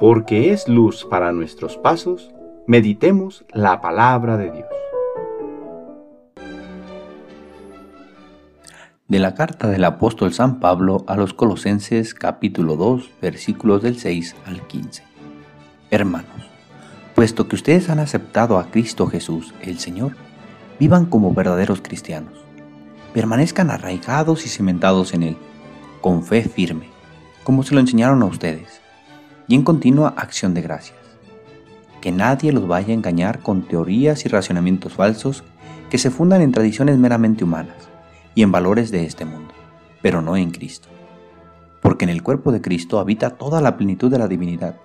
porque es luz para nuestros pasos, meditemos la palabra de Dios. De la carta del apóstol San Pablo a los Colosenses capítulo 2 versículos del 6 al 15. Hermanos, puesto que ustedes han aceptado a Cristo Jesús, el Señor, vivan como verdaderos cristianos. Permanezcan arraigados y cimentados en Él, con fe firme, como se lo enseñaron a ustedes y en continua acción de gracias. Que nadie los vaya a engañar con teorías y racionamientos falsos que se fundan en tradiciones meramente humanas y en valores de este mundo, pero no en Cristo. Porque en el cuerpo de Cristo habita toda la plenitud de la divinidad,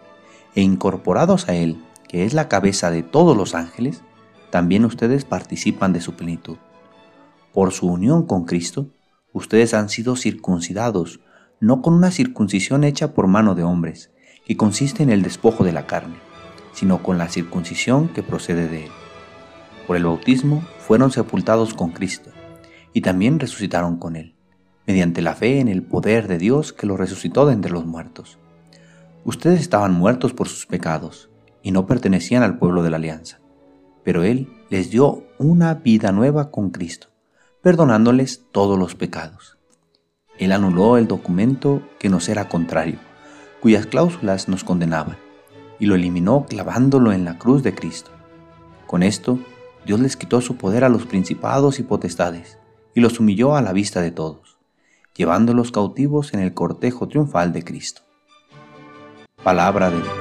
e incorporados a Él, que es la cabeza de todos los ángeles, también ustedes participan de su plenitud. Por su unión con Cristo, ustedes han sido circuncidados, no con una circuncisión hecha por mano de hombres, que consiste en el despojo de la carne, sino con la circuncisión que procede de él. Por el bautismo fueron sepultados con Cristo y también resucitaron con él, mediante la fe en el poder de Dios que lo resucitó de entre los muertos. Ustedes estaban muertos por sus pecados y no pertenecían al pueblo de la alianza, pero Él les dio una vida nueva con Cristo, perdonándoles todos los pecados. Él anuló el documento que nos era contrario cuyas cláusulas nos condenaban, y lo eliminó clavándolo en la cruz de Cristo. Con esto, Dios les quitó su poder a los principados y potestades, y los humilló a la vista de todos, llevándolos cautivos en el cortejo triunfal de Cristo. Palabra de Dios.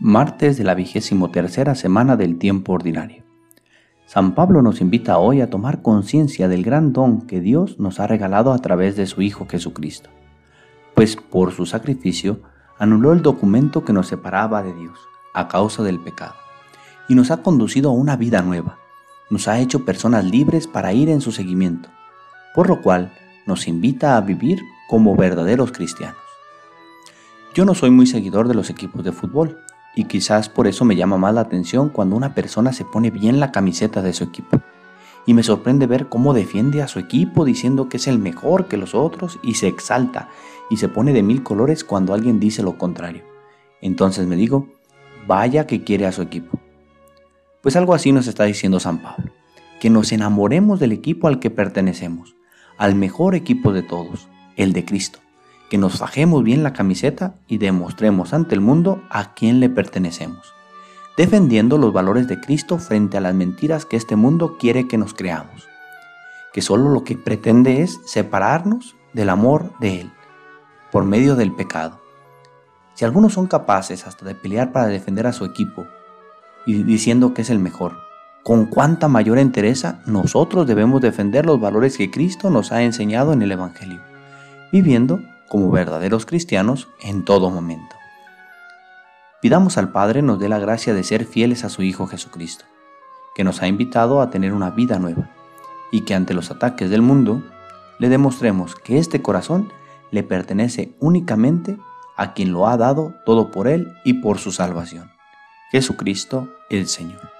Martes de la vigésimo tercera semana del tiempo ordinario. San Pablo nos invita hoy a tomar conciencia del gran don que Dios nos ha regalado a través de su Hijo Jesucristo, pues por su sacrificio anuló el documento que nos separaba de Dios a causa del pecado y nos ha conducido a una vida nueva, nos ha hecho personas libres para ir en su seguimiento, por lo cual nos invita a vivir como verdaderos cristianos. Yo no soy muy seguidor de los equipos de fútbol, y quizás por eso me llama más la atención cuando una persona se pone bien la camiseta de su equipo. Y me sorprende ver cómo defiende a su equipo diciendo que es el mejor que los otros y se exalta y se pone de mil colores cuando alguien dice lo contrario. Entonces me digo, vaya que quiere a su equipo. Pues algo así nos está diciendo San Pablo, que nos enamoremos del equipo al que pertenecemos, al mejor equipo de todos, el de Cristo que nos fajemos bien la camiseta y demostremos ante el mundo a quién le pertenecemos, defendiendo los valores de Cristo frente a las mentiras que este mundo quiere que nos creamos, que solo lo que pretende es separarnos del amor de Él, por medio del pecado. Si algunos son capaces hasta de pelear para defender a su equipo y diciendo que es el mejor, con cuánta mayor entereza nosotros debemos defender los valores que Cristo nos ha enseñado en el Evangelio, viviendo como verdaderos cristianos en todo momento. Pidamos al Padre nos dé la gracia de ser fieles a su Hijo Jesucristo, que nos ha invitado a tener una vida nueva, y que ante los ataques del mundo le demostremos que este corazón le pertenece únicamente a quien lo ha dado todo por Él y por su salvación, Jesucristo el Señor.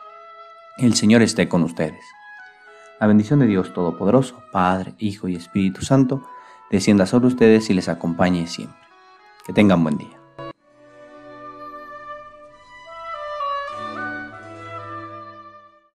El Señor esté con ustedes. La bendición de Dios Todopoderoso, Padre, Hijo y Espíritu Santo, descienda sobre ustedes y les acompañe siempre. Que tengan buen día.